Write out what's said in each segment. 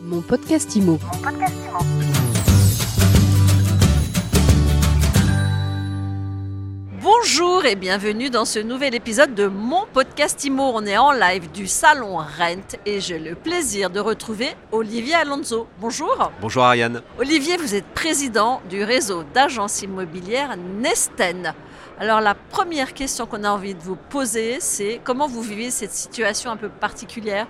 Mon podcast IMO. Bonjour et bienvenue dans ce nouvel épisode de mon podcast IMO. On est en live du salon Rent et j'ai le plaisir de retrouver Olivier Alonso. Bonjour. Bonjour Ariane. Olivier, vous êtes président du réseau d'agences immobilières Nesten. Alors la première question qu'on a envie de vous poser, c'est comment vous vivez cette situation un peu particulière?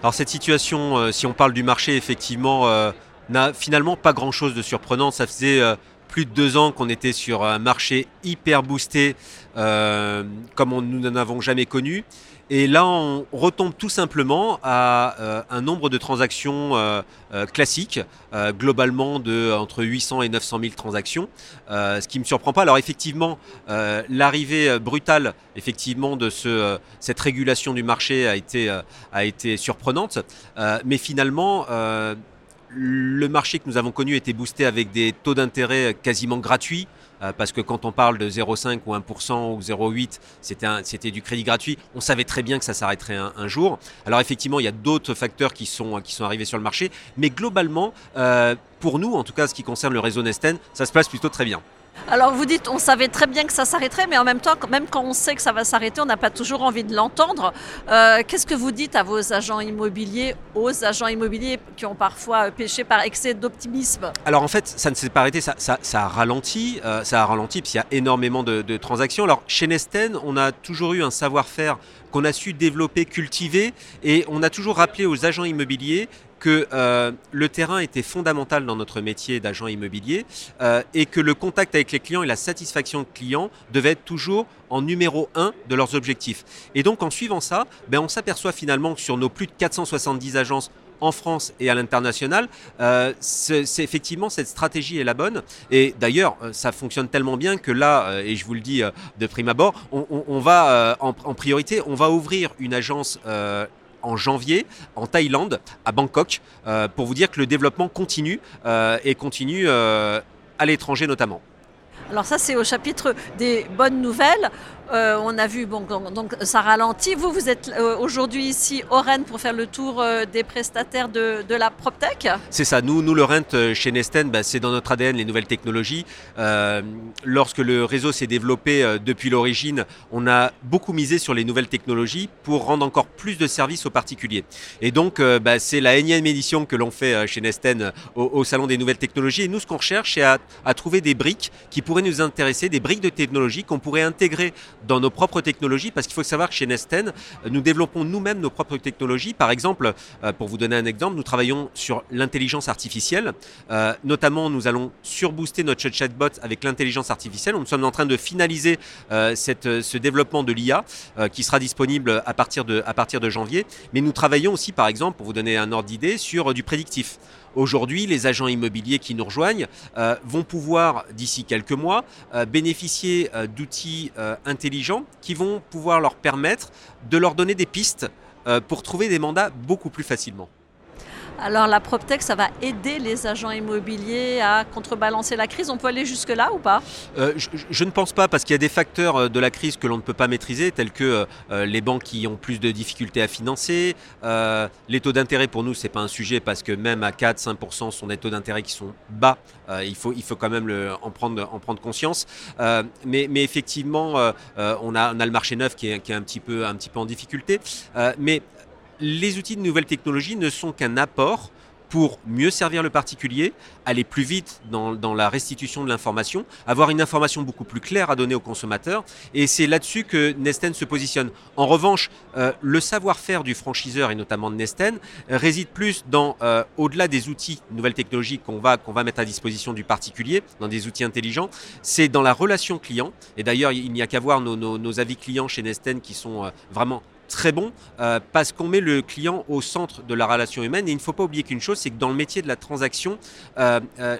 Alors cette situation, euh, si on parle du marché, effectivement, euh, n'a finalement pas grand-chose de surprenant. Ça faisait euh, plus de deux ans qu'on était sur un marché hyper boosté, comme nous n'en avons jamais connu. Et là, on retombe tout simplement à euh, un nombre de transactions euh, euh, classiques, globalement de entre 800 et 900 000 transactions, ce qui ne me surprend pas. Alors effectivement, l'arrivée brutale, effectivement, de ce, cette régulation du marché a été, surprenante, mais finalement. le marché que nous avons connu était boosté avec des taux d'intérêt quasiment gratuits, parce que quand on parle de 0,5 ou 1% ou 0,8, c'était du crédit gratuit. On savait très bien que ça s'arrêterait un, un jour. Alors effectivement, il y a d'autres facteurs qui sont, qui sont arrivés sur le marché, mais globalement, euh, pour nous, en tout cas ce qui concerne le réseau Nesten, ça se passe plutôt très bien. Alors vous dites, on savait très bien que ça s'arrêterait, mais en même temps, même quand on sait que ça va s'arrêter, on n'a pas toujours envie de l'entendre. Euh, Qu'est-ce que vous dites à vos agents immobiliers, aux agents immobiliers qui ont parfois péché par excès d'optimisme? Alors en fait, ça ne s'est pas arrêté, ça, ça, a ralenti, euh, ça a ralenti, puis il y a énormément de, de transactions. Alors chez Nesten, on a toujours eu un savoir-faire qu'on a su développer, cultiver, et on a toujours rappelé aux agents immobiliers que euh, le terrain était fondamental dans notre métier d'agent immobilier euh, et que le contact avec les clients et la satisfaction client devaient être toujours en numéro un de leurs objectifs. Et donc en suivant ça, ben, on s'aperçoit finalement que sur nos plus de 470 agences en France et à l'international, euh, c'est effectivement cette stratégie est la bonne. Et d'ailleurs, ça fonctionne tellement bien que là, et je vous le dis de prime abord, on, va en, en priorité, on va ouvrir une agence. En janvier en Thaïlande, à Bangkok, euh, pour vous dire que le développement continue euh, et continue euh, à l'étranger notamment. Alors ça, c'est au chapitre des bonnes nouvelles. Euh, on a vu, bon, donc, donc, ça ralentit. Vous, vous êtes euh, aujourd'hui ici au Rennes pour faire le tour euh, des prestataires de, la PropTech. C'est ça, nous, nous le rent euh, chez Nesten, bah, c'est dans notre ADN les nouvelles technologies. Lorsque le réseau s'est développé depuis l'origine, on a beaucoup misé sur les nouvelles technologies pour rendre encore plus de services aux particuliers. Et donc, bah, c'est la énième édition que l'on fait chez Nesten au, au Salon des nouvelles technologies. Et nous, ce qu'on recherche, c'est à, à trouver des briques qui pourraient nous intéresser, des briques de technologie qu'on pourrait intégrer dans nos propres technologies, parce qu'il faut savoir que chez Nesten, euh, nous développons nous-mêmes nos propres technologies. Par exemple, euh, pour vous donner un exemple, nous travaillons sur l'intelligence artificielle. Euh, notamment, nous allons surbooster notre chatbot avec l'intelligence artificielle. Nous sommes en train de finaliser ce développement de l'IA qui sera disponible à partir, de, à partir de janvier. Mais nous travaillons aussi, par exemple, pour vous donner un ordre d'idée, sur du prédictif. Aujourd'hui, les agents immobiliers qui nous rejoignent euh, vont pouvoir, d'ici quelques mois, euh, bénéficier euh, d'outils intelligents qui vont pouvoir leur permettre de leur donner des pistes pour trouver des mandats beaucoup plus facilement. Alors la PropTech, ça va aider les agents immobiliers à contrebalancer la crise. On peut aller jusque-là ou pas? Euh, je, ne pense pas parce qu'il y a des facteurs euh, de la crise que l'on ne peut pas maîtriser, tels que euh, les banques qui ont plus de difficultés à financer. Les taux d'intérêt pour nous, c'est pas un sujet parce que même à 4-5%, ce sont des taux d'intérêt qui sont bas. Il, faut, il faut quand même en, prendre, en prendre conscience. Mais, effectivement, on, a, le marché neuf qui est, qui est un, petit peu, un petit peu en difficulté. Mais les outils de nouvelles technologies ne sont qu'un apport pour mieux servir le particulier, aller plus vite dans, la restitution de l'information, avoir une information beaucoup plus claire à donner aux consommateurs. Et c'est là-dessus que Nesten se positionne. En revanche, euh, le savoir-faire du franchiseur et notamment de Nesten euh, réside plus dans, euh, au-delà des outils, nouvelles technologies qu'on va, qu'on va mettre à disposition du particulier, dans des outils intelligents, c'est dans la relation client. Et d'ailleurs, il n'y a qu'à voir nos, nos- avis clients chez Nesten qui sont vraiment très bons euh, parce qu'on met le client au centre de la relation humaine. Et il ne faut pas oublier qu'une chose, c'est que dans le métier de la transaction, euh, euh,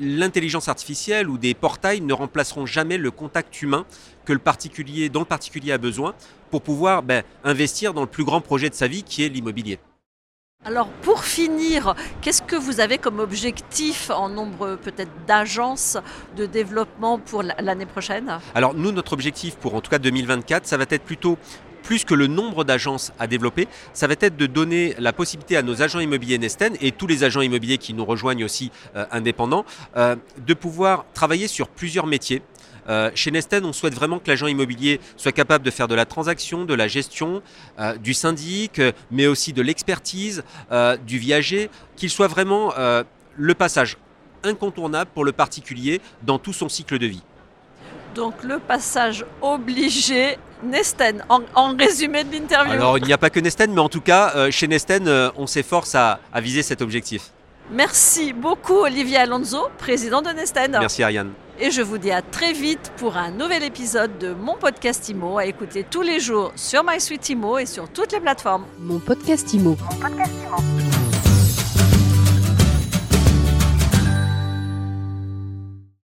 l'intelligence artificielle ou des portails ne remplaceront jamais le contact humain que le particulier, dont le particulier a besoin pour pouvoir ben, investir dans le plus grand projet de sa vie qui est l'immobilier. Alors pour finir, qu'est-ce que vous avez comme objectif en nombre peut-être d'agences de développement pour l'année prochaine? Alors nous, notre objectif pour en tout cas 2024, ça va être plutôt plus que le nombre d'agences à développer, ça va être de donner la possibilité à nos agents immobiliers Nesten et tous les agents immobiliers qui nous rejoignent aussi euh, indépendants, euh, de pouvoir travailler sur plusieurs métiers. Euh, chez Nesten, on souhaite vraiment que l'agent immobilier soit capable de faire de la transaction, de la gestion, du syndic, mais aussi de l'expertise, du viager, qu'il soit vraiment le passage incontournable pour le particulier dans tout son cycle de vie. Donc le passage obligé Nesten, en, en résumé de l'interview. Alors il n'y a pas que Nesten, mais en tout cas, euh, chez Nesten, euh, on s'efforce à, à viser cet objectif. Merci beaucoup Olivier Alonso, président de Nesten. Merci Ariane. Et je vous dis à très vite pour un nouvel épisode de mon podcast IMO à écouter tous les jours sur MySuite IMO et sur toutes les plateformes. Mon podcast IMO. Mon podcast Imo.